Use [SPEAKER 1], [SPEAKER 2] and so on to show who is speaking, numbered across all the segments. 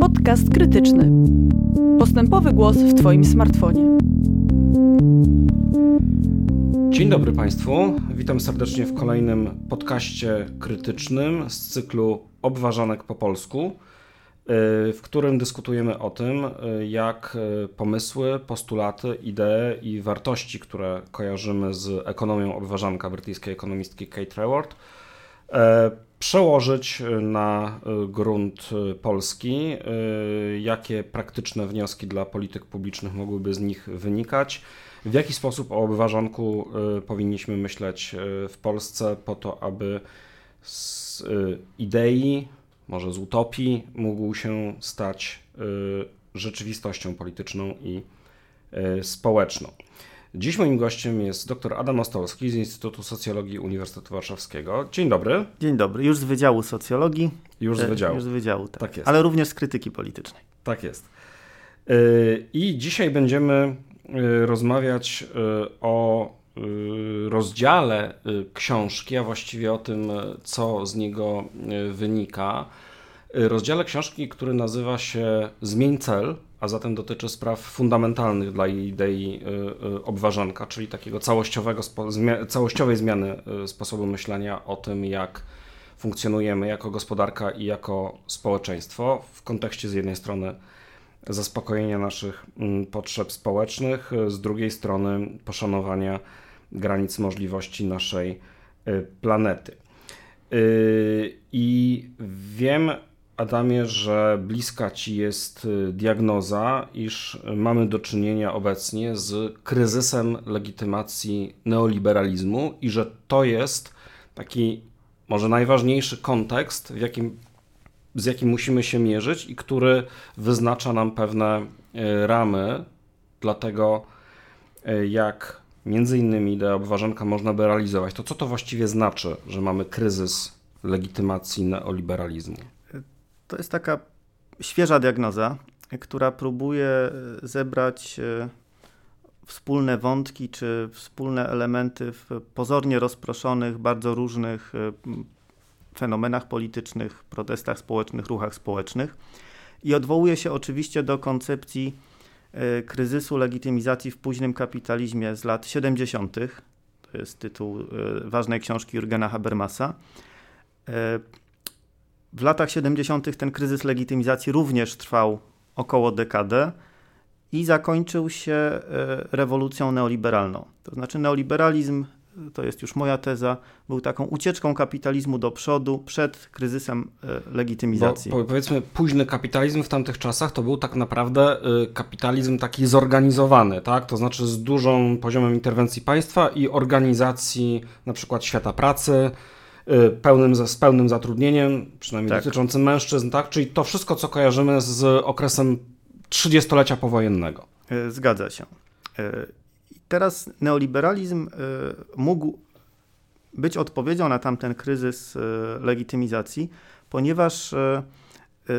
[SPEAKER 1] Podcast krytyczny. Postępowy głos w Twoim smartfonie.
[SPEAKER 2] Dzień dobry Państwu. Witam serdecznie w kolejnym podcaście krytycznym z cyklu Obważanek po polsku, y, w którym dyskutujemy o tym, y, jak y, pomysły, postulaty, idee i wartości, które kojarzymy z ekonomią obważanka brytyjskiej ekonomistki Kate Raworth, przełożyć na grunt polski, jakie praktyczne wnioski dla polityk publicznych mogłyby z nich wynikać w jaki sposób o obważanku y, powinniśmy myśleć y, w Polsce po to, aby z y, idei, może z utopii, mógł się stać rzeczywistością polityczną i społeczną. Dziś moim gościem jest dr Adam Ostolski z Instytutu Socjologii Uniwersytetu Warszawskiego. Dzień dobry.
[SPEAKER 3] Dzień dobry. Już z Wydziału Socjologii.
[SPEAKER 2] Już z e, Wydziału.
[SPEAKER 3] Już z Wydziału, tak. tak jest. Ale również z krytyki politycznej.
[SPEAKER 2] Tak jest. I dzisiaj będziemy Y, rozmawiać o rozdziale książki, a właściwie o tym, co z niego wynika. Rozdziale książki, który nazywa się Zmień cel, a zatem dotyczy spraw fundamentalnych dla idei obważanka, czyli takiego całościowego, całościowej zmiany sposobu myślenia o tym, jak funkcjonujemy jako gospodarka i jako społeczeństwo w kontekście z jednej strony zaspokojenia naszych mm, potrzeb społecznych, z drugiej strony poszanowania granic możliwości naszej y, planety. Y, I wiem, Adamie, że bliska ci jest y, diagnoza, iż mamy do czynienia obecnie z kryzysem legitymacji neoliberalizmu i że to jest taki może najważniejszy kontekst, w jakim z jakim musimy się mierzyć i który wyznacza nam pewne e, ramy dla tego, e, jak między innymi ideę obważanka można by realizować. To co to właściwie znaczy, że mamy kryzys legitymacji neoliberalizmu?
[SPEAKER 3] To jest taka świeża diagnoza, która próbuje e, zebrać wspólne wątki czy wspólne elementy w pozornie rozproszonych, bardzo różnych fenomenach politycznych, protestach społecznych, ruchach społecznych. I odwołuje się oczywiście do koncepcji e, kryzysu legitymizacji w późnym kapitalizmie z lat 70. To jest tytuł e, ważnej książki Jurgena Habermasa. E, w latach 70. ten kryzys legitymizacji również trwał około dekadę i zakończył się rewolucją neoliberalną. To znaczy neoliberalizm to jest już moja teza, był taką ucieczką kapitalizmu do przodu przed kryzysem e, legitymizacji.
[SPEAKER 2] Bo, powiedzmy, późny kapitalizm w tamtych czasach to był tak naprawdę e, kapitalizm taki zorganizowany, tak? To znaczy z dużą poziomem interwencji państwa i organizacji na przykład świata pracy, e, pełnym, z pełnym zatrudnieniem, przynajmniej tak. dotyczącym mężczyzn, tak? Czyli to wszystko, co kojarzymy z okresem trzydziestolecia powojennego.
[SPEAKER 3] Zgadza się. Teraz neoliberalizm mógł być odpowiedzią na tamten kryzys legitymizacji, ponieważ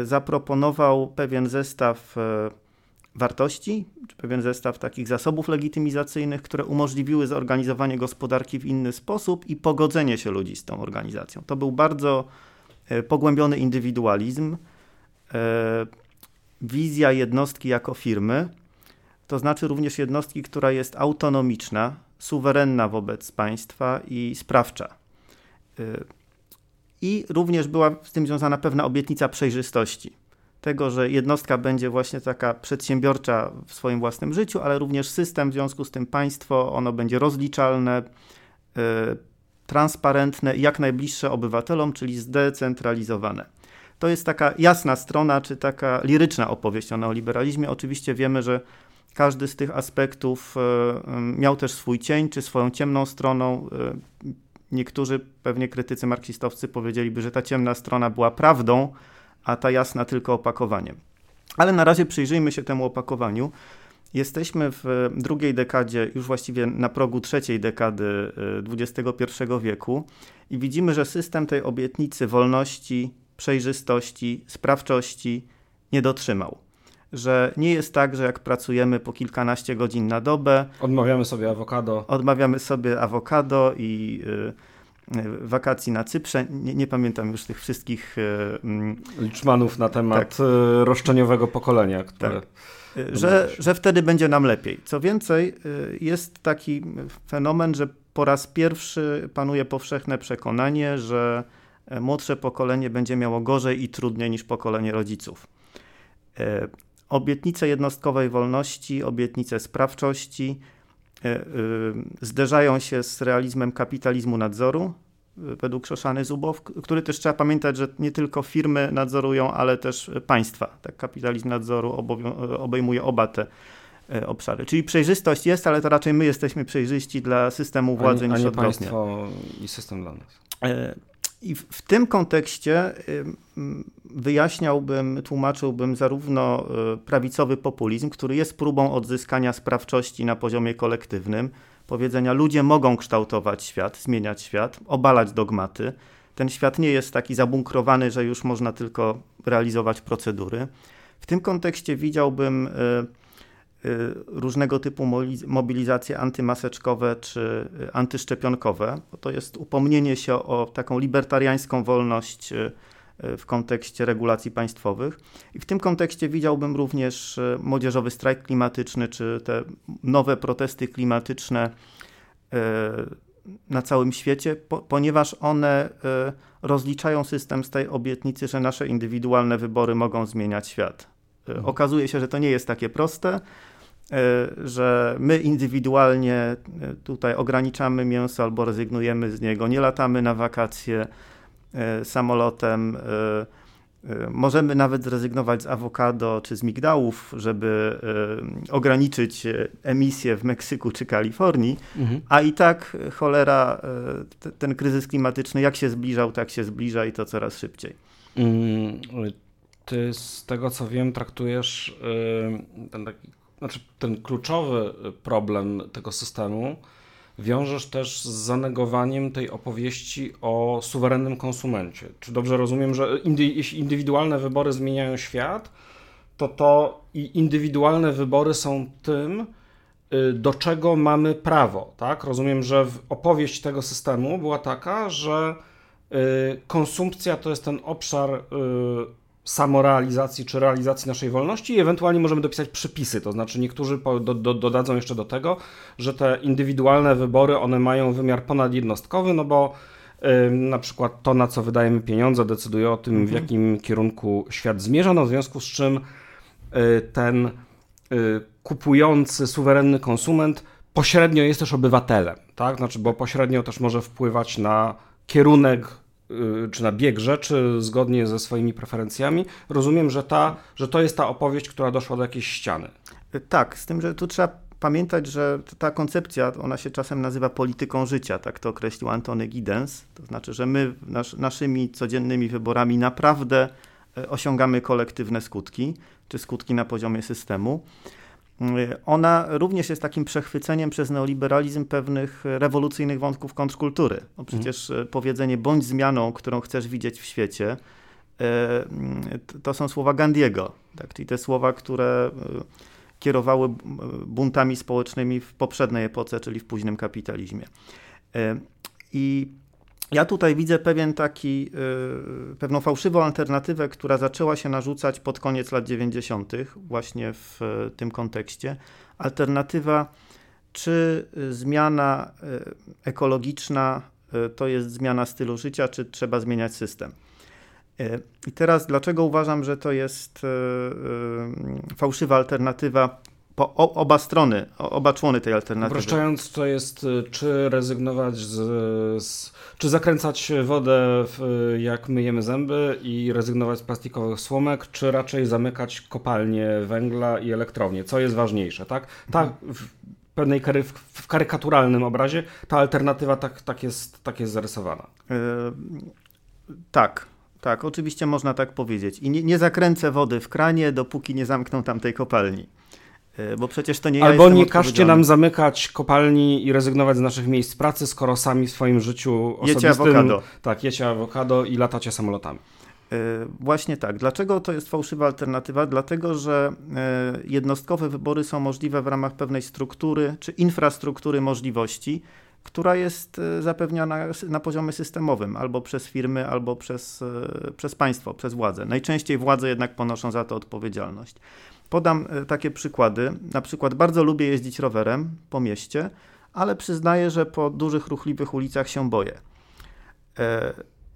[SPEAKER 3] zaproponował pewien zestaw wartości, czy pewien zestaw takich zasobów legitymizacyjnych, które umożliwiły zorganizowanie gospodarki w inny sposób i pogodzenie się ludzi z tą organizacją. To był bardzo pogłębiony indywidualizm, wizja jednostki jako firmy to znaczy również jednostki, która jest autonomiczna, suwerenna wobec państwa i sprawcza. Y, I również była z tym związana pewna obietnica przejrzystości. Tego, że jednostka będzie właśnie taka przedsiębiorcza w swoim własnym życiu, ale również system, w związku z tym państwo, ono będzie rozliczalne, y, transparentne jak najbliższe obywatelom, czyli zdecentralizowane. To jest taka jasna strona, czy taka liryczna opowieść o neoliberalizmie. Oczywiście wiemy, że każdy z tych aspektów e, miał też swój cień, czy swoją ciemną stroną. Niektórzy pewnie krytycy marksistowcy powiedzieliby, że ta ciemna strona była prawdą, a ta jasna tylko opakowaniem. Ale na razie przyjrzyjmy się temu opakowaniu. Jesteśmy w drugiej dekadzie, już właściwie na progu trzeciej dekady XXI e, wieku i widzimy, że system tej obietnicy wolności, przejrzystości, sprawczości nie dotrzymał że nie jest tak, że jak pracujemy po kilkanaście godzin na dobę.
[SPEAKER 2] Odmawiamy sobie awokado.
[SPEAKER 3] Odmawiamy sobie awokado i wakacji na Cyprze. Nie, nie, pamiętam już tych wszystkich
[SPEAKER 2] mm, liczmanów na temat tak. roszczeniowego pokolenia, które. Tak.
[SPEAKER 3] Że, że wtedy będzie nam lepiej. Co więcej, jest taki fenomen, że po raz pierwszy panuje powszechne przekonanie, że młodsze pokolenie będzie miało gorzej i trudniej niż pokolenie rodziców. Obietnice jednostkowej wolności, obietnice sprawczości e, e, zderzają się z realizmem kapitalizmu nadzoru, e, według Szoszany Zubow, który też trzeba pamiętać, że nie tylko firmy nadzorują, ale też państwa. Tak, kapitalizm nadzoru obejmuje oba te obszary. Czyli przejrzystość jest, ale to raczej my jesteśmy przejrzyści dla systemu władzy
[SPEAKER 2] a nie,
[SPEAKER 3] niż
[SPEAKER 2] a nie państwo i system dla nas.
[SPEAKER 3] I w, w, tym kontekście wyjaśniałbym, tłumaczyłbym zarówno y, prawicowy populizm, który jest próbą odzyskania sprawczości na poziomie kolektywnym, powiedzenia ludzie mogą kształtować świat, zmieniać świat, obalać dogmaty. Ten świat nie jest taki zabunkrowany, że już można tylko realizować procedury. W tym kontekście widziałbym y, różnego typu mobilizacje antymaseczkowe czy y, antyszczepionkowe. To jest upomnienie się o taką libertariańską wolność y, w kontekście regulacji państwowych. I w tym kontekście widziałbym również młodzieżowy strajk klimatyczny, czy te nowe protesty klimatyczne na całym świecie, ponieważ one rozliczają system z tej obietnicy, że nasze indywidualne wybory mogą zmieniać świat. Mhm. Okazuje się, że to nie jest takie proste, że my indywidualnie e, tutaj ograniczamy mięso albo rezygnujemy z niego, nie latamy na wakacje e, samolotem. Możemy nawet zrezygnować z awokado czy z migdałów, żeby ograniczyć emisję w Meksyku czy Kalifornii, mhm. a i tak cholera, ten kryzys klimatyczny jak się zbliżał, tak się zbliża i to coraz szybciej. Mm,
[SPEAKER 2] ty z tego co wiem, traktujesz ten taki znaczy ten kluczowy y, problem tego systemu wiążesz też z zanegowaniem tej opowieści o suwerennym konsumencie. Czy dobrze rozumiem, że indy, jeśli indywidualne wybory zmieniają świat, to to i indywidualne wybory są tym, y, do czego mamy prawo, tak? Rozumiem, że opowieść tego systemu była taka, że y, konsumpcja to jest ten obszar samorealizacji czy realizacji naszej wolności i ewentualnie możemy dopisać przypisy, to znaczy niektórzy do, do, dodadzą jeszcze do tego, że te indywidualne wybory, one mają wymiar ponadjednostkowy, no bo na przykład to, na co wydajemy pieniądze, decyduje o tym, mhm. w jakim kierunku świat zmierza, no w związku z czym y, ten y, kupujący, suwerenny konsument pośrednio jest też obywatelem, tak? Znaczy, bo pośrednio też może wpływać na kierunek czy na bieg rzeczy zgodnie ze swoimi preferencjami. Rozumiem, że, ta, że to jest ta opowieść, która doszła do jakiejś ściany.
[SPEAKER 3] Tak, z tym, że tu trzeba pamiętać, że ta koncepcja, ona się czasem nazywa polityką życia, tak to określił Antony Giddens. To znaczy, że my nasz, naszymi codziennymi wyborami naprawdę e, osiągamy kolektywne skutki, czy skutki na poziomie systemu. Ona również jest takim przechwyceniem przez neoliberalizm pewnych rewolucyjnych wątków kontrkultury. No przecież mhm. powiedzenie bądź zmianą, którą chcesz widzieć w świecie, e, to są słowa Gandiego, tak? czyli te słowa, które kierowały buntami społecznymi w poprzedniej epoce, czyli w późnym kapitalizmie. I ja tutaj widzę pewien taki, y, pewną fałszywą alternatywę, która zaczęła się narzucać pod koniec lat 90., właśnie w tym kontekście. Alternatywa, czy zmiana y, ekologiczna y, to jest zmiana stylu życia, czy trzeba zmieniać system. I teraz, dlaczego uważam, że to jest fałszywa alternatywa po oba strony, oba człony tej alternatywy.
[SPEAKER 2] Upraszczając, to jest y, czy rezygnować z, z, czy zakręcać wodę w, jak myjemy zęby i rezygnować z plastikowych słomek, czy raczej zamykać kopalnie węgla i elektrownie. Co jest ważniejsze, tak? Tak, w pewnej kary, w karykaturalnym obrazie ta alternatywa tak, tak, jest, tak jest zarysowana. Yy,
[SPEAKER 3] tak, tak, oczywiście można tak powiedzieć. I nie, nie zakręcę wody w kranie, dopóki nie zamkną tamtej kopalni. E, bo przecież to nie ja
[SPEAKER 2] Albo nie każcie nam zamykać kopalni i rezygnować z naszych miejsc pracy, skoro sami w swoim życiu osobistym... Jecie
[SPEAKER 3] awokado.
[SPEAKER 2] Tak, jecie awokado i latacie samolotami.
[SPEAKER 3] E, właśnie tak. Dlaczego to jest fałszywa alternatywa? Dlatego, że e, jednostkowe wybory są możliwe w ramach pewnej struktury czy infrastruktury możliwości, która jest zapewniana na poziomie systemowym, albo przez firmy, albo przez, przez państwo, przez władze. Najczęściej władze jednak ponoszą za to odpowiedzialność. Podam takie przykłady. Na przykład bardzo lubię jeździć rowerem po mieście, ale przyznaję, że po dużych, ruchliwych ulicach się boję.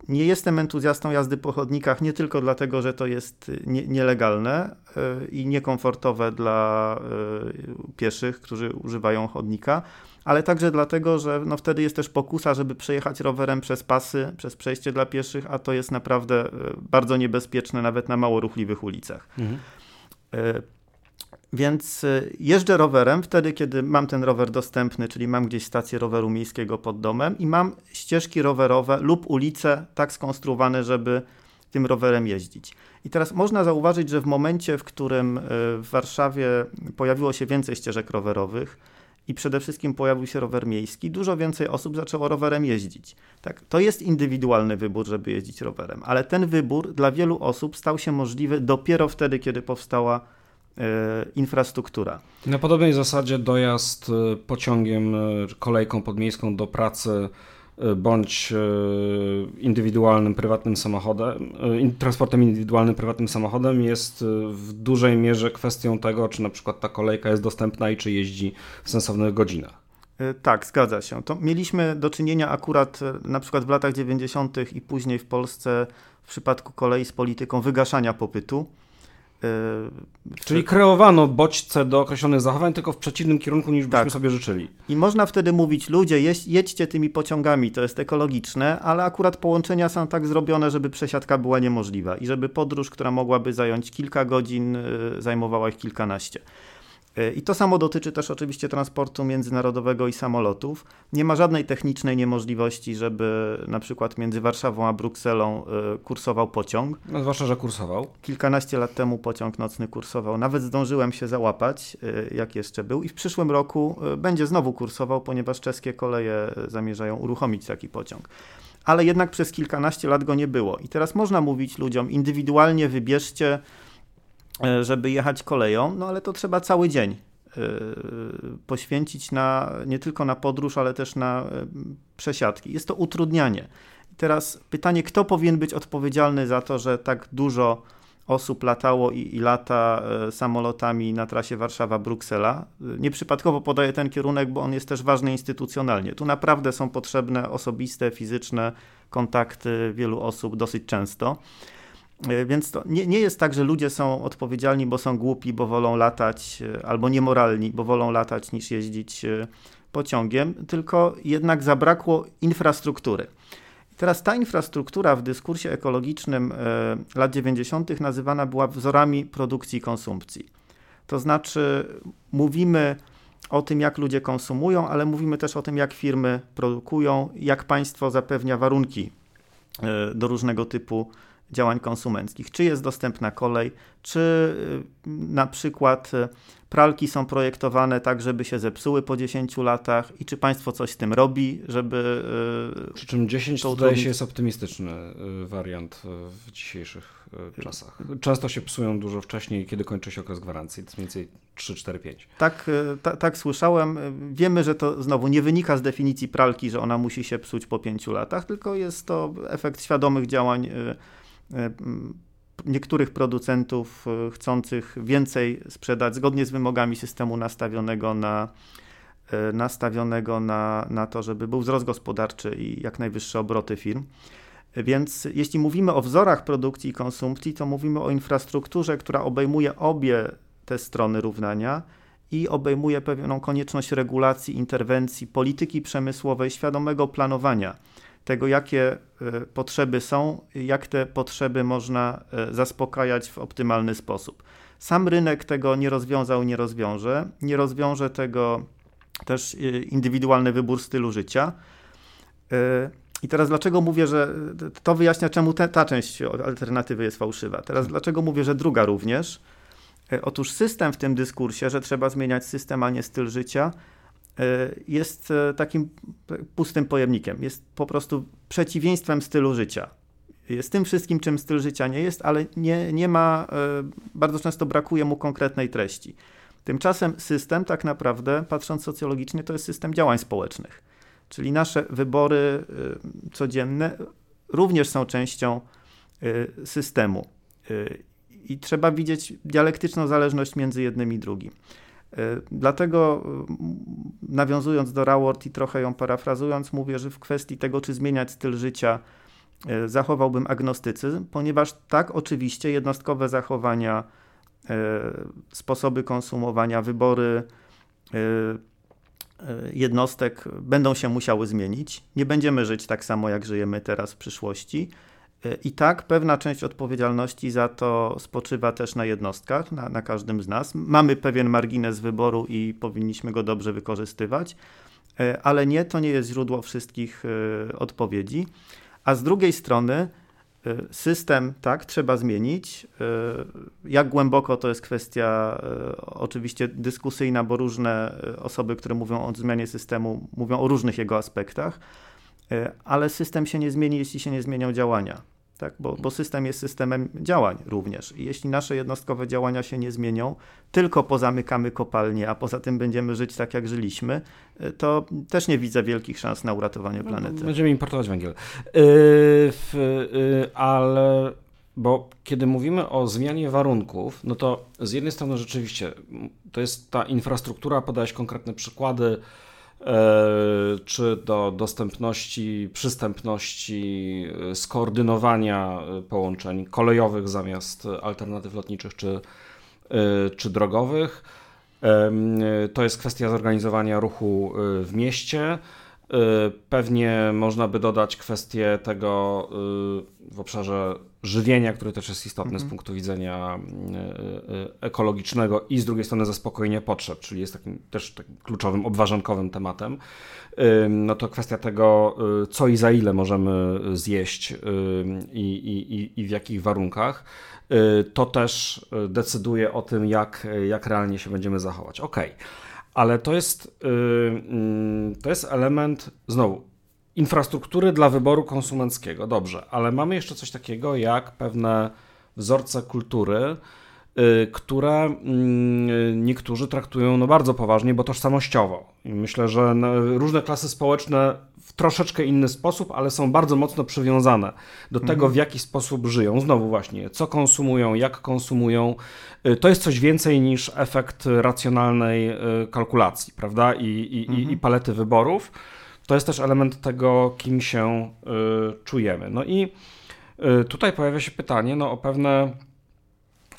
[SPEAKER 3] Nie jestem entuzjastą jazdy po chodnikach nie tylko dlatego, że to jest nie, nielegalne e, i niekomfortowe dla e, pieszych, którzy używają chodnika, ale także dlatego, że no wtedy jest też pokusa, żeby przejechać rowerem przez pasy, przez przejście dla pieszych, a to jest naprawdę e, bardzo niebezpieczne nawet na mało ruchliwych ulicach. Mhm. Więc y, jeżdżę rowerem wtedy, kiedy mam ten rower dostępny, czyli mam gdzieś stację roweru miejskiego pod domem i mam ścieżki rowerowe lub ulice tak skonstruowane, żeby tym rowerem jeździć. I teraz można zauważyć, że w momencie, w którym y, w Warszawie pojawiło się więcej ścieżek rowerowych i przede wszystkim pojawił się rower miejski, dużo więcej osób zaczęło rowerem jeździć. Tak, to jest indywidualny wybór, żeby jeździć rowerem, ale ten wybór dla wielu osób stał się możliwy dopiero wtedy, kiedy powstała E, infrastruktura.
[SPEAKER 2] Na podobnej zasadzie dojazd e, pociągiem, e, kolejką podmiejską do pracy bądź indywidualnym prywatnym samochodem, transportem indywidualnym prywatnym samochodem jest w dużej mierze kwestią tego, czy na przykład ta kolejka jest dostępna i czy jeździ w sensownych godzinach.
[SPEAKER 3] Tak, zgadza się. To mieliśmy do czynienia akurat na przykład w latach 90. i później w Polsce w przypadku kolei z polityką wygaszania popytu.
[SPEAKER 2] Czyli kreowano bodźce do określonych zachowań, tylko w przeciwnym kierunku niż byśmy tak. sobie życzyli.
[SPEAKER 3] I można wtedy mówić, ludzie, jedźcie tymi pociągami, to jest ekologiczne, ale akurat połączenia są tak zrobione, żeby przesiadka była niemożliwa i żeby podróż, która mogłaby zająć kilka godzin, yy, zajmowała ich kilkanaście. E, I to samo dotyczy też oczywiście transportu międzynarodowego i samolotów. Nie ma żadnej technicznej niemożliwości, żeby na przykład między Warszawą a Brukselą e, kursował pociąg.
[SPEAKER 2] No, zwłaszcza, że kursował.
[SPEAKER 3] Kilkanaście lat temu pociąg nocny kursował. Nawet zdążyłem się załapać, e, jak jeszcze był. I w przyszłym roku będzie znowu kursował, ponieważ czeskie koleje zamierzają uruchomić taki pociąg ale jednak przez kilkanaście lat go nie było. I teraz można mówić ludziom indywidualnie wybierzcie żeby jechać koleją, no ale to trzeba cały dzień e, poświęcić na, nie tylko na podróż, ale też na e, przesiadki. Jest to utrudnianie. Teraz pytanie, kto powinien być odpowiedzialny za to, że tak dużo osób latało i, i lata samolotami na trasie Warszawa-Bruksela. Nieprzypadkowo podaję ten kierunek, bo on jest też ważny instytucjonalnie. Tu naprawdę są potrzebne osobiste, fizyczne kontakty wielu osób dosyć często. E, więc to nie, nie jest tak, że ludzie są odpowiedzialni, bo są głupi, bo wolą latać, e, albo niemoralni, bo wolą latać niż jeździć e, pociągiem, tylko jednak zabrakło infrastruktury. Teraz ta infrastruktura w dyskursie ekologicznym lat 90. nazywana była wzorami produkcji i konsumpcji. To znaczy, mówimy o tym, jak ludzie konsumują, ale mówimy też o tym, jak firmy produkują, jak państwo zapewnia warunki do różnego typu działań konsumenckich. Czy jest dostępna kolej, czy y, na przykład y, pralki są projektowane tak, żeby się zepsuły po 10 latach i czy państwo coś z tym robi, żeby...
[SPEAKER 2] Y, Przy czym 10 to się jest optymistyczny wariant w dzisiejszych czasach. Często się psują dużo wcześniej, kiedy kończy się okres gwarancji, to jest mniej więcej 3, 4, 5.
[SPEAKER 3] Tak, ta, tak słyszałem. Wiemy, że to znowu nie wynika z definicji pralki, że ona musi się psuć po 5 latach, tylko jest to efekt świadomych działań niektórych producentów e, chcących więcej sprzedać zgodnie z wymogami systemu nastawionego na, e, nastawionego na, na to, żeby był wzrost gospodarczy i jak najwyższe obroty firm. Więc jeśli mówimy o wzorach produkcji i konsumpcji, to mówimy o infrastrukturze, która obejmuje obie te strony równania i obejmuje pewną konieczność regulacji, interwencji, polityki przemysłowej, świadomego planowania tego, jakie e, potrzeby są, jak te potrzeby można e, zaspokajać w optymalny sposób. Sam rynek tego nie rozwiązał, nie rozwiąże. Nie rozwiąże tego też e, indywidualny wybór stylu życia. I teraz dlaczego mówię, że to wyjaśnia, czemu te, ta część alternatywy jest fałszywa. Teraz dlaczego mówię, że druga również. Otóż system w tym dyskursie, że trzeba zmieniać system, a nie styl życia, jest e, takim pustym pojemnikiem. Jest po prostu przeciwieństwem stylu życia. Jest tym wszystkim, czym styl życia nie jest, ale nie, nie ma, e, bardzo często brakuje mu konkretnej treści. Tymczasem system tak naprawdę, patrząc socjologicznie, to jest system działań społecznych. Czyli nasze wybory codzienne również są częścią systemu. I trzeba widzieć dialektyczną zależność między jednym i drugim. Dlatego, nawiązując do Rawort i trochę ją parafrazując, mówię, że w kwestii tego, czy zmieniać styl życia, zachowałbym agnostycyzm, ponieważ tak, oczywiście, jednostkowe zachowania E, sposoby konsumowania, wybory e, e, jednostek będą się musiały zmienić. Nie będziemy żyć tak samo, jak żyjemy teraz w przyszłości. I tak pewna część odpowiedzialności za to spoczywa też na jednostkach, na, na każdym z nas. Mamy pewien margines wyboru i powinniśmy go dobrze wykorzystywać, ale nie, to nie jest źródło wszystkich odpowiedzi. A z drugiej strony, system, tak, trzeba zmienić. Jak głęboko to jest kwestia oczywiście dyskusyjna, bo różne osoby, które mówią o zmianie systemu, mówią o różnych jego aspektach, ale system się nie zmieni, jeśli się nie zmienią działania tak? bo, bo system jest systemem działań również. I jeśli nasze jednostkowe działania się nie zmienią, tylko pozamykamy kopalnie, a poza tym będziemy żyć tak, jak żyliśmy, y, to też nie widzę wielkich szans na uratowanie no, planety.
[SPEAKER 2] Będziemy importować węgiel. Yy, yy, ale bo kiedy mówimy o zmianie warunków, no to z jednej strony rzeczywiście to jest ta infrastruktura, podałeś konkretne przykłady, E, czy do dostępności, przystępności, e, skoordynowania e, połączeń kolejowych zamiast alternatyw lotniczych czy, czy drogowych. To jest kwestia zorganizowania ruchu w mieście. Pewnie można by dodać kwestię tego w obszarze żywienia, który też jest istotny mhm. z punktu widzenia e, e, ekologicznego i z drugiej strony zaspokojenia potrzeb, czyli jest takim też takim kluczowym, obwarzankowym tematem, no to kwestia tego, e, co i za ile możemy zjeść i, i, i w jakich warunkach, to też decyduje o tym, jak, jak realnie się będziemy zachować. Ok, ale to jest, mm, to jest element, znowu, infrastruktury dla wyboru konsumenckiego, dobrze, ale mamy jeszcze coś takiego jak pewne wzorce kultury, y, które mm, niektórzy traktują no bardzo poważnie, bo tożsamościowo. I myślę, że różne klasy społeczne w troszeczkę inny sposób, ale są bardzo mocno przywiązane do tego, mhm. w jaki sposób żyją. Znowu właśnie, co konsumują, jak konsumują. Y, to jest coś więcej niż efekt racjonalnej y, kalkulacji, prawda? I, i, mhm. i palety wyborów to jest też element tego, kim się y, czujemy. No i y, tutaj pojawia się pytanie no, o pewne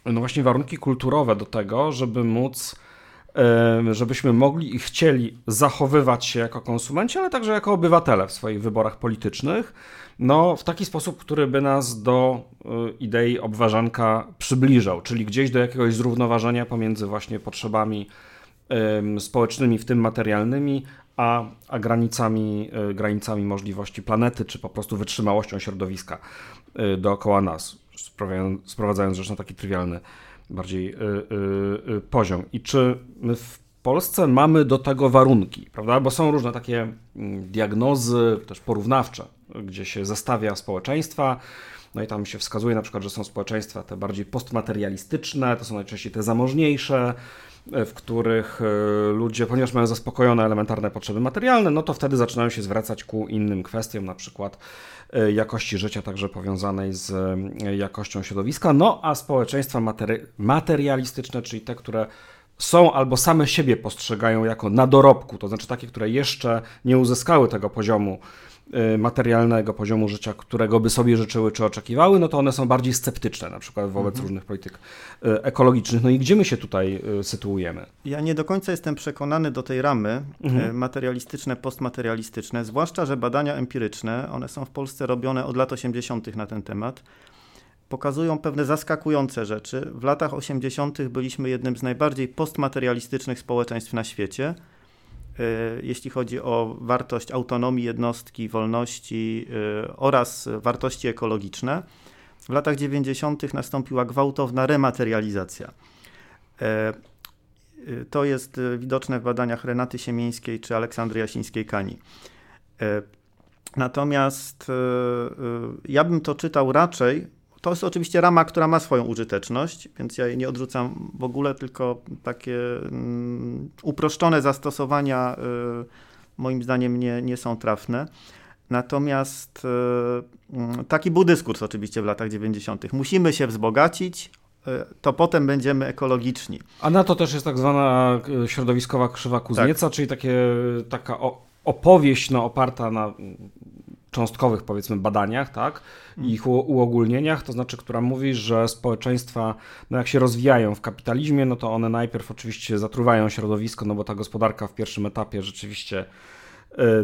[SPEAKER 2] no właśnie warunki kulturowe do tego, żeby móc, y, żebyśmy mogli i chcieli zachowywać się jako konsumenci, ale także jako obywatele w swoich wyborach politycznych, no w taki sposób, który by nas do idei obważanka przybliżał, czyli gdzieś do jakiegoś zrównoważenia pomiędzy właśnie potrzebami społecznymi, w tym materialnymi, a, a granicami, e, granicami możliwości planety, czy po prostu wytrzymałością środowiska e, dookoła nas, sprowadzając rzecz na taki trywialny bardziej e, poziom. I czy my w Polsce mamy do tego warunki, prawda? Bo są różne takie mm, diagnozy, też porównawcze, gdzie się zestawia społeczeństwa, no i tam się wskazuje na przykład, że są społeczeństwa te bardziej postmaterialistyczne, to są najczęściej te zamożniejsze, w których e, ludzie, ponieważ mają zaspokojone elementarne potrzeby materialne, no to wtedy zaczynają się zwracać ku innym kwestiom, na przykład e, jakości życia, także powiązanej z e, jakością środowiska. No a społeczeństwa materi materialistyczne, czyli te, które są albo same siebie postrzegają jako na dorobku, to znaczy takie, które jeszcze nie uzyskały tego poziomu materialnego poziomu życia, którego by sobie życzyły czy oczekiwały, no to one są bardziej sceptyczne, na przykład wobec mhm. różnych polityk y, ekologicznych. No i gdzie my się tutaj y, sytuujemy?
[SPEAKER 3] Ja nie do końca jestem przekonany do tej ramy mhm. materialistyczne, postmaterialistyczne, zwłaszcza, że badania empiryczne, one są w Polsce robione od lat 80. na ten temat, pokazują pewne zaskakujące rzeczy. W latach 80. byliśmy jednym z najbardziej postmaterialistycznych społeczeństw na świecie. Y, jeśli chodzi o wartość autonomii jednostki, wolności y, oraz wartości ekologiczne. W latach 90. nastąpiła gwałtowna rematerializacja. Y, to jest widoczne w badaniach Renaty Siemińskiej czy Aleksandry Jasińskiej-Kani. Natomiast ja bym to czytał raczej to jest oczywiście rama, która ma swoją użyteczność, więc ja jej nie odrzucam w ogóle, tylko takie mm, uproszczone zastosowania y, moim zdaniem nie, nie są trafne. Natomiast mm, taki był dyskurs oczywiście w latach 90. Musimy się wzbogacić, to potem będziemy ekologiczni.
[SPEAKER 2] A na to też jest tak zwana środowiskowa krzywa Kuznieca, tak. czyli takie, taka opowieść no, oparta na cząstkowych, powiedzmy, badaniach, tak, i ich uogólnieniach, to znaczy, która mówi, że społeczeństwa, no jak się rozwijają w kapitalizmie, no to one najpierw oczywiście zatruwają środowisko, no bo ta gospodarka w pierwszym etapie rzeczywiście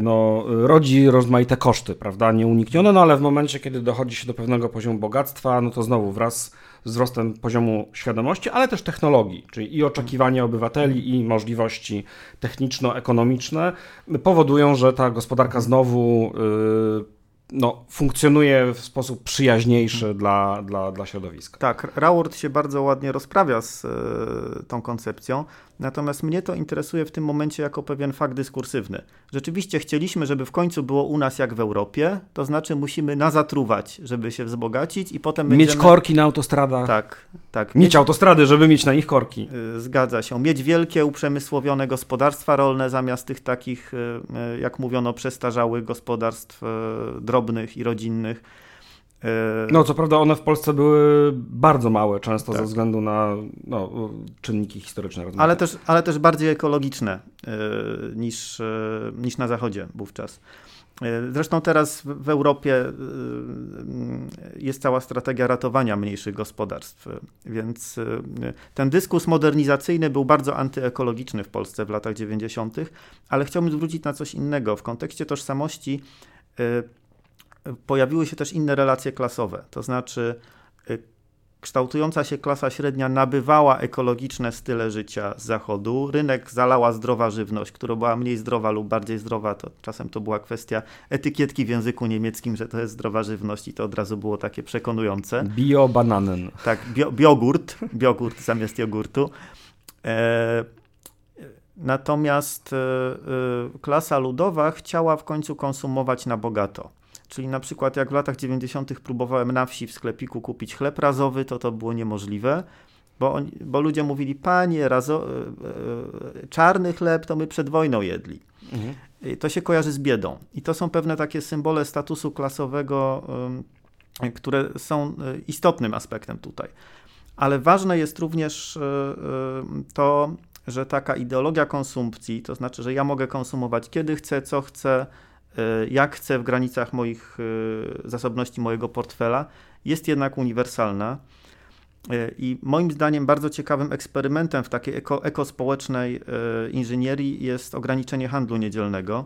[SPEAKER 2] no, rodzi rozmaite koszty, prawda, nieuniknione, no ale w momencie, kiedy dochodzi się do pewnego poziomu bogactwa, no to znowu wraz wzrostem poziomu świadomości, ale też technologii, czyli i oczekiwania obywateli, i możliwości techniczno-ekonomiczne powodują, że ta gospodarka znowu yy, no, funkcjonuje w sposób przyjaźniejszy dla, dla, dla środowiska.
[SPEAKER 3] Tak, Raworth się bardzo ładnie rozprawia z y, tą koncepcją. Natomiast mnie to interesuje w tym momencie jako pewien fakt dyskursywny. Rzeczywiście chcieliśmy, żeby w końcu było u nas jak w Europie, to znaczy musimy nazatruwać, żeby się wzbogacić i potem
[SPEAKER 2] Mieć będziemy... korki na autostradach.
[SPEAKER 3] Tak, tak.
[SPEAKER 2] Mieć, mieć autostrady, żeby mieć na nich korki.
[SPEAKER 3] Y, zgadza się. Mieć wielkie, uprzemysłowione gospodarstwa rolne zamiast tych takich, y, y, jak mówiono, przestarzałych gospodarstw drobnych i rodzinnych
[SPEAKER 2] no, co prawda one w Polsce były bardzo małe, często tak. ze względu na no, czynniki historyczne.
[SPEAKER 3] Ale też, ale też bardziej ekologiczne y, niż, y, niż na Zachodzie wówczas. Y, zresztą teraz w Europie jest cała strategia ratowania mniejszych gospodarstw, więc ten dyskurs modernizacyjny był bardzo antyekologiczny w Polsce w latach 90., ale chciałbym zwrócić na coś innego. W kontekście tożsamości pojawiły się też inne relacje klasowe, to znaczy y, kształtująca się klasa średnia nabywała ekologiczne style życia z zachodu. Rynek zalała zdrowa żywność, która była mniej zdrowa lub bardziej zdrowa. To czasem to była kwestia etykietki w języku niemieckim, że to jest zdrowa żywność i to od razu było takie przekonujące.
[SPEAKER 2] Bio-bananen.
[SPEAKER 3] Tak, bio, biogurt, biogurt zamiast jogurtu. E, natomiast e, e, klasa ludowa chciała w końcu konsumować na bogato. Czyli na przykład jak w latach 90. próbowałem na wsi w sklepiku kupić chleb razowy, to to było niemożliwe, bo, on, bo ludzie mówili, panie, razo, e, e, czarny chleb to my przed wojną jedli. Mhm. To się kojarzy z biedą. I to są pewne takie symbole statusu klasowego, które są e, istotnym aspektem tutaj. Ale ważne jest również to, że taka ideologia konsumpcji, to znaczy, że ja mogę konsumować kiedy chcę, co chcę, jak chcę w granicach moich e, zasobności mojego portfela, jest jednak uniwersalna. E, I moim zdaniem bardzo ciekawym eksperymentem w takiej eko, ekospołecznej inżynierii jest ograniczenie handlu niedzielnego.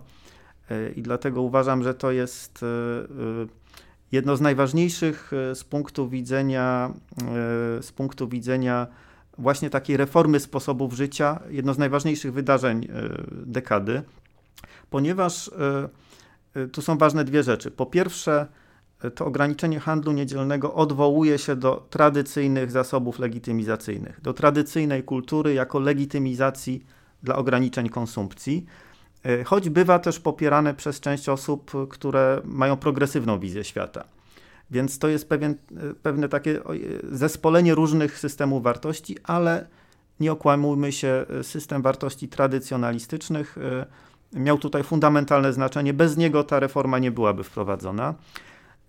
[SPEAKER 3] I dlatego uważam, że to jest jedno z najważniejszych z punktu widzenia, z punktu widzenia właśnie takiej reformy sposobów życia, jedno z najważniejszych wydarzeń dekady, ponieważ tu są ważne dwie rzeczy. Po pierwsze, y, to ograniczenie handlu niedzielnego odwołuje się do tradycyjnych zasobów legitymizacyjnych, do tradycyjnej kultury jako legitymizacji dla ograniczeń konsumpcji, y, choć bywa też popierane przez część osób, które mają progresywną wizję świata. Więc to jest pewien, pewne takie zespolenie różnych systemów wartości, ale nie okłamujmy się, system wartości tradycjonalistycznych miał tutaj fundamentalne znaczenie. Bez niego ta reforma nie byłaby wprowadzona.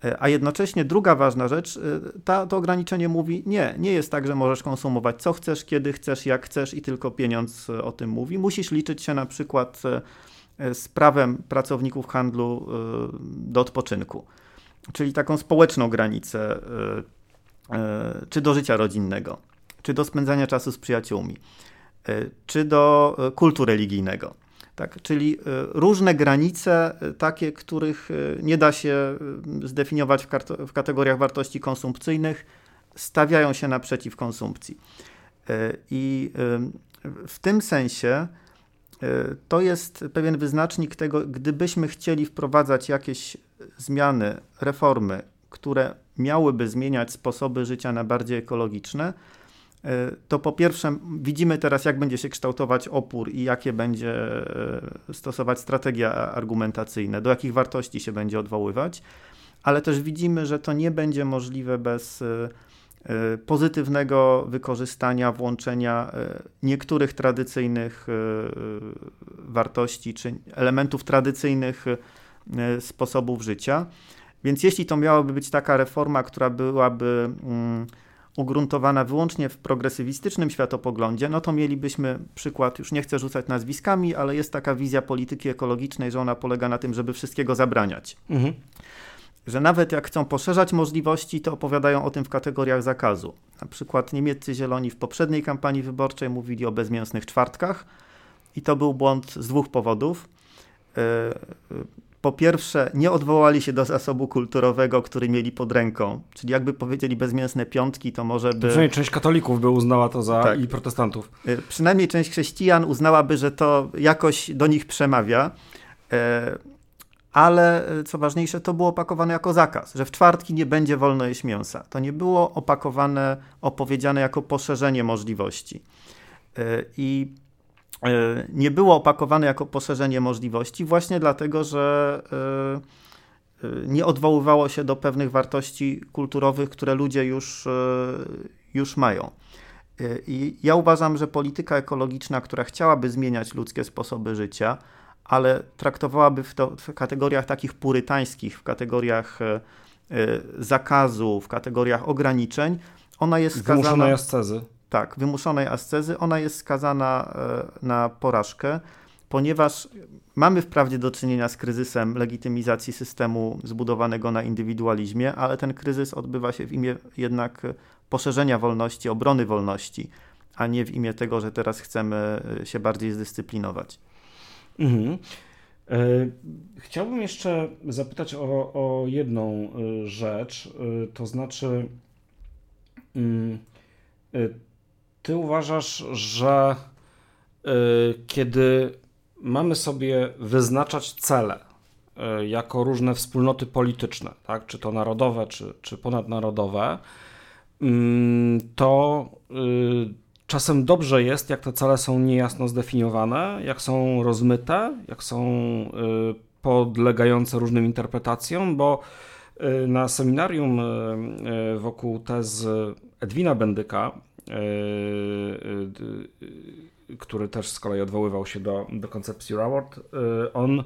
[SPEAKER 3] E, a jednocześnie druga ważna rzecz, e, ta, to ograniczenie mówi, nie, nie jest tak, że możesz konsumować co chcesz, kiedy chcesz, jak chcesz i tylko pieniądz e, o tym mówi. Musisz liczyć się na przykład z prawem pracowników handlu do odpoczynku, czyli taką społeczną granicę, czy do życia rodzinnego, czy do spędzania czasu z przyjaciółmi, czy do kultu religijnego. Tak, czyli e, różne granice, e, takie, których e, nie da się zdefiniować w, w kategoriach wartości konsumpcyjnych, stawiają się naprzeciw konsumpcji. I w tym sensie to jest pewien wyznacznik tego, gdybyśmy chcieli wprowadzać jakieś zmiany, reformy, które miałyby zmieniać sposoby życia na bardziej ekologiczne, to po pierwsze widzimy teraz, jak będzie się kształtować opór i jakie będzie e, stosować strategia argumentacyjne, do jakich wartości się będzie odwoływać, ale też widzimy, że to nie będzie możliwe bez e, pozytywnego wykorzystania, włączenia niektórych tradycyjnych wartości czy elementów tradycyjnych sposobów życia. Więc jeśli to miałaby być taka reforma, która byłaby mm, ugruntowana wyłącznie w progresywistycznym światopoglądzie, no to mielibyśmy przykład, już nie chcę rzucać nazwiskami, ale jest taka wizja polityki ekologicznej, że ona polega na tym, żeby wszystkiego zabraniać. Mhm. Że nawet jak chcą poszerzać możliwości, to opowiadają o tym w kategoriach zakazu. Na przykład niemieccy zieloni w poprzedniej kampanii wyborczej mówili o bezmięsnych czwartkach i to był błąd z dwóch powodów. E, po pierwsze, nie odwołali się do zasobu kulturowego, który mieli pod ręką. Czyli jakby powiedzieli bezmięsne piątki, to może by... To
[SPEAKER 2] przynajmniej część katolików by uznała to za tak. i protestantów.
[SPEAKER 3] Y, przynajmniej część chrześcijan uznałaby, że to jakoś do nich przemawia. E, ale y, co ważniejsze, to było opakowane jako zakaz, że w czwartki nie będzie wolno jeść mięsa. To nie było opakowane, opowiedziane jako poszerzenie możliwości. I nie było opakowane jako poszerzenie możliwości, właśnie dlatego, że e, e, nie odwoływało się do pewnych wartości kulturowych, które ludzie już, już mają. I ja uważam, że polityka ekologiczna, która chciałaby zmieniać ludzkie sposoby życia, ale traktowałaby w, to, w kategoriach takich purytańskich, w kategoriach zakazu, w kategoriach ograniczeń, ona jest skazana...
[SPEAKER 2] Wymuszonej ascezy
[SPEAKER 3] tak, wymuszonej ascezy, ona jest skazana e, na porażkę, ponieważ mamy wprawdzie do czynienia z kryzysem legitymizacji systemu zbudowanego na indywidualizmie, ale ten kryzys odbywa się w imię jednak poszerzenia wolności, obrony wolności, a nie w imię tego, że teraz chcemy e, się bardziej zdyscyplinować. Mhm.
[SPEAKER 2] E, chciałbym jeszcze zapytać o, o jedną rzecz, to znaczy. Mm, ty uważasz, że y, kiedy mamy sobie wyznaczać cele y, jako różne wspólnoty polityczne, tak, czy to narodowe, czy, czy ponadnarodowe, y, to y, czasem dobrze jest, jak te cele są niejasno zdefiniowane, jak są rozmyte, jak są podlegające różnym interpretacjom, bo na seminarium wokół tezy Edwina Bendyka który też z kolei odwoływał się do, do koncepcji Reward, e, on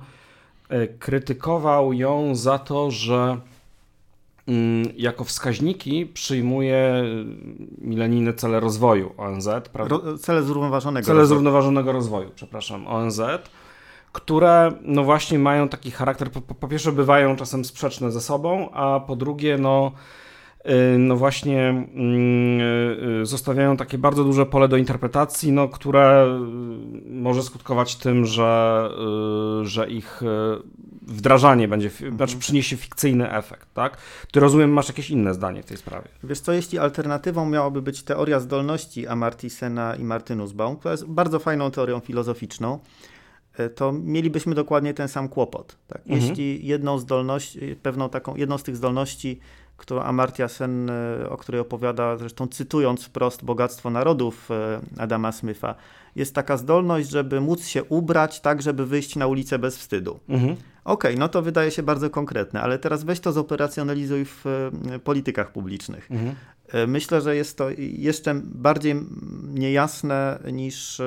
[SPEAKER 2] krytykował ją za to, że mm, jako wskaźniki przyjmuje milenijne cele rozwoju ONZ.
[SPEAKER 3] Ro, cele zrównoważonego
[SPEAKER 2] cele rozwoju. zrównoważonego rozwoju, przepraszam, ONZ, które no właśnie mają taki charakter, po, po pierwsze bywają czasem sprzeczne ze sobą, a po drugie no no właśnie mm, y, y, zostawiają takie bardzo duże pole do interpretacji, no, które może skutkować tym, że, że ich wdrażanie będzie, mhm. znaczy przyniesie fikcyjny efekt, tak? Ty rozumiem, masz jakieś inne zdanie w tej sprawie.
[SPEAKER 3] Wiesz co, jeśli alternatywą miałaby być teoria zdolności Amartisena i Martinusbaum, która jest bardzo fajną teorią filozoficzną, to mielibyśmy dokładnie ten sam kłopot. Tak? Mhm. Jeśli jedną zdolność, pewną taką, jedną z tych zdolności którą Amartya Sen, e, o której opowiada, zresztą cytując wprost Bogactwo Narodów e, Adama Smitha, jest taka zdolność, żeby móc się ubrać tak, żeby wyjść na ulicę bez wstydu. Mhm. Okej, okay, no to wydaje się bardzo konkretne, ale teraz weź to zoperacjonalizuj w e, politykach publicznych. Mhm. Myślę, że jest to jeszcze bardziej niejasne niż,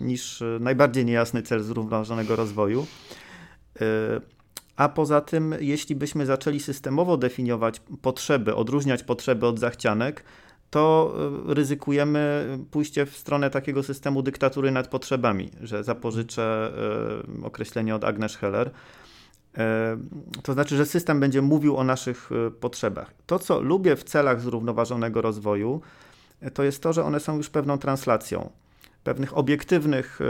[SPEAKER 3] niż najbardziej niejasny cel zrównoważonego rozwoju. A poza tym, jeśli byśmy zaczęli systemowo definiować potrzeby, odróżniać potrzeby od zachcianek, to e, ryzykujemy pójście w stronę takiego systemu dyktatury nad potrzebami, że zapożyczę e, określenie od Agnes Heller. E, to znaczy, że system będzie mówił o naszych potrzebach. To, co lubię w celach zrównoważonego rozwoju, to jest to, że one są już pewną translacją pewnych obiektywnych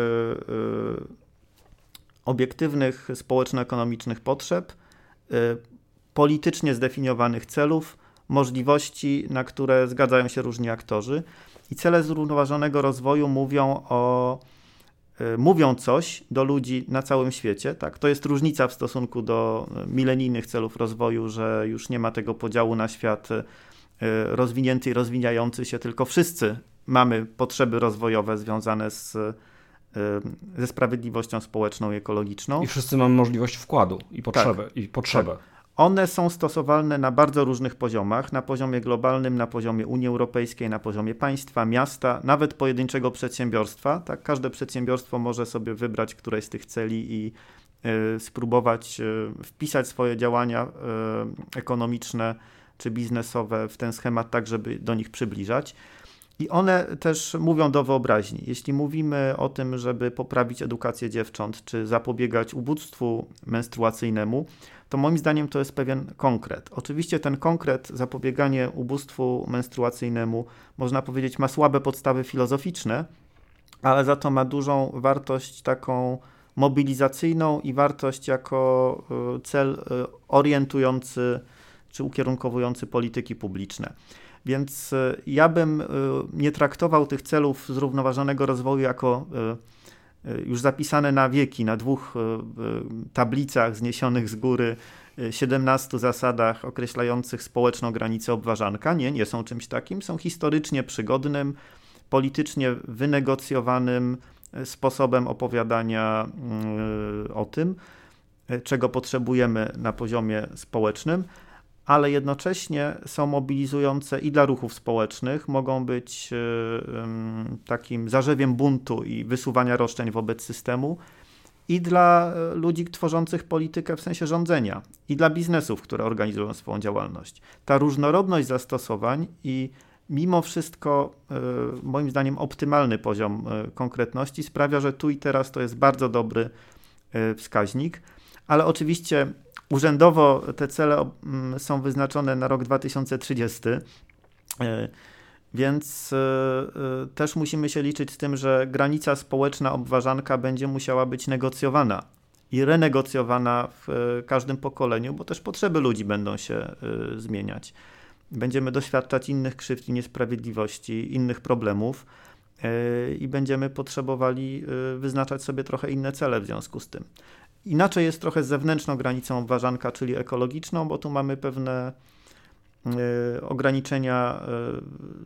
[SPEAKER 3] obiektywnych społeczno-ekonomicznych potrzeb, y, politycznie zdefiniowanych celów, możliwości, na które zgadzają się różni aktorzy. I cele zrównoważonego rozwoju mówią o y, mówią coś do ludzi na całym świecie. Tak, to jest różnica w stosunku do milenijnych celów rozwoju, że już nie ma tego podziału na świat y, rozwinięty i rozwijający się, tylko wszyscy mamy potrzeby rozwojowe związane z ze sprawiedliwością społeczną i ekologiczną.
[SPEAKER 2] I wszyscy mamy możliwość wkładu i potrzebę. Tak. I potrzebę. Tak.
[SPEAKER 3] one są stosowalne na bardzo różnych poziomach, na poziomie globalnym, na poziomie Unii Europejskiej, na poziomie państwa, miasta, nawet pojedynczego przedsiębiorstwa. Tak, każde przedsiębiorstwo może sobie wybrać któreś z tych celi i y, spróbować y, wpisać swoje działania y, ekonomiczne czy biznesowe w ten schemat, tak żeby do nich przybliżać. I one też mówią do wyobraźni. Jeśli mówimy o tym, żeby poprawić edukację dziewcząt, czy zapobiegać ubóstwu menstruacyjnemu, to moim zdaniem to jest pewien konkret. Oczywiście ten konkret, zapobieganie ubóstwu menstruacyjnemu, można powiedzieć, ma słabe podstawy filozoficzne, ale za to ma dużą wartość taką mobilizacyjną i wartość jako y, cel y, orientujący czy ukierunkowujący polityki publiczne. Więc y, ja bym nie traktował tych celów zrównoważonego rozwoju jako E, już zapisane na wieki, na dwóch e, e, tablicach zniesionych z góry, 17 zasadach określających społeczną granicę obważanka. Nie, nie są czymś takim. Są historycznie przygodnym, politycznie wynegocjowanym sposobem opowiadania o tym, czego potrzebujemy na poziomie społecznym ale jednocześnie są mobilizujące i dla ruchów społecznych, mogą być e, takim zarzewiem buntu i wysuwania roszczeń wobec systemu, i dla e, ludzi tworzących politykę w sensie rządzenia, i dla biznesów, które organizują swoją działalność. Ta różnorodność zastosowań i mimo wszystko, e, moim zdaniem, optymalny poziom konkretności sprawia, że tu i teraz to jest bardzo dobry wskaźnik, ale oczywiście Urzędowo te cele mm, są wyznaczone na rok 2030. E, więc e, e, też musimy się liczyć z tym, że granica społeczna obważanka będzie musiała być negocjowana i renegocjowana w każdym pokoleniu, bo też potrzeby ludzi będą się zmieniać. Będziemy doświadczać innych krzywd i niesprawiedliwości, innych problemów i będziemy potrzebowali wyznaczać sobie trochę inne cele w związku z tym. Inaczej jest trochę z zewnętrzną granicą obważanka, czyli ekologiczną, bo tu mamy pewne y, ograniczenia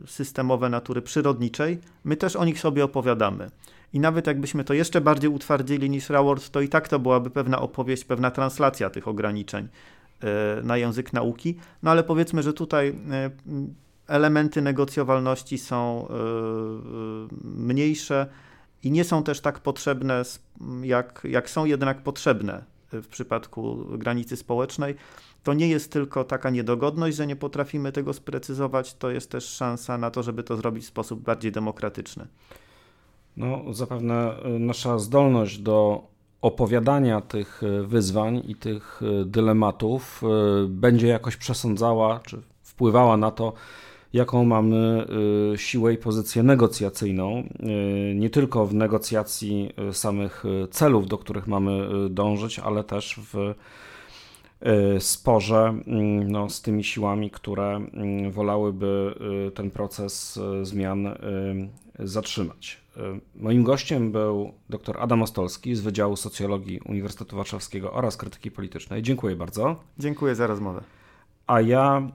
[SPEAKER 3] y, systemowe natury przyrodniczej. My też o nich sobie opowiadamy. I nawet jakbyśmy to jeszcze bardziej utwardzili niż Raworth, to i tak to byłaby pewna opowieść, pewna translacja tych ograniczeń y, na język nauki. No ale powiedzmy, że tutaj elementy negocjowalności są mniejsze i nie są też tak potrzebne, jak, jak są jednak potrzebne w przypadku granicy społecznej. To nie jest tylko taka niedogodność, że nie potrafimy tego sprecyzować, to jest też szansa na to, żeby to zrobić w sposób bardziej demokratyczny.
[SPEAKER 2] No, zapewne y, nasza zdolność do opowiadania tych y, wyzwań i tych y, dylematów będzie jakoś przesądzała, czy wpływała na to, jaką mamy y, siłę i pozycję negocjacyjną, y, nie tylko w negocjacji y, samych celów, do których mamy dążyć, ale też w sporze no, z tymi siłami, które wolałyby ten proces zmian zatrzymać. Moim gościem był dr Adam Ostolski z Wydziału Socjologii Uniwersytetu Warszawskiego oraz Krytyki Politycznej. Dziękuję bardzo.
[SPEAKER 3] Dziękuję za rozmowę.
[SPEAKER 2] A ja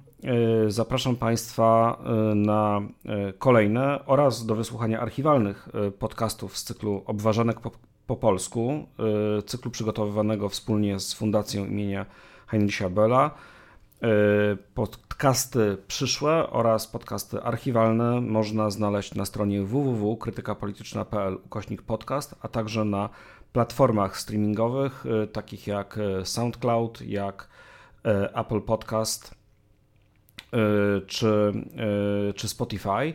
[SPEAKER 2] zapraszam Państwa e, na e, kolejne oraz do wysłuchania archiwalnych podcastów z cyklu Obważanek po, po polsku, cyklu przygotowywanego wspólnie z Fundacją imienia Heinricha Bella. Podcasty przyszłe oraz podcasty archiwalne można znaleźć na stronie www.krytykapolityczna.pl ukośnik podcast, a także na platformach streamingowych takich jak SoundCloud, jak Apple Podcast E, czy, e, czy Spotify. E,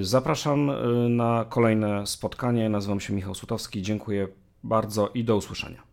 [SPEAKER 2] zapraszam na kolejne spotkanie. Nazywam się Michał Sutowski. Dziękuję bardzo i do usłyszenia.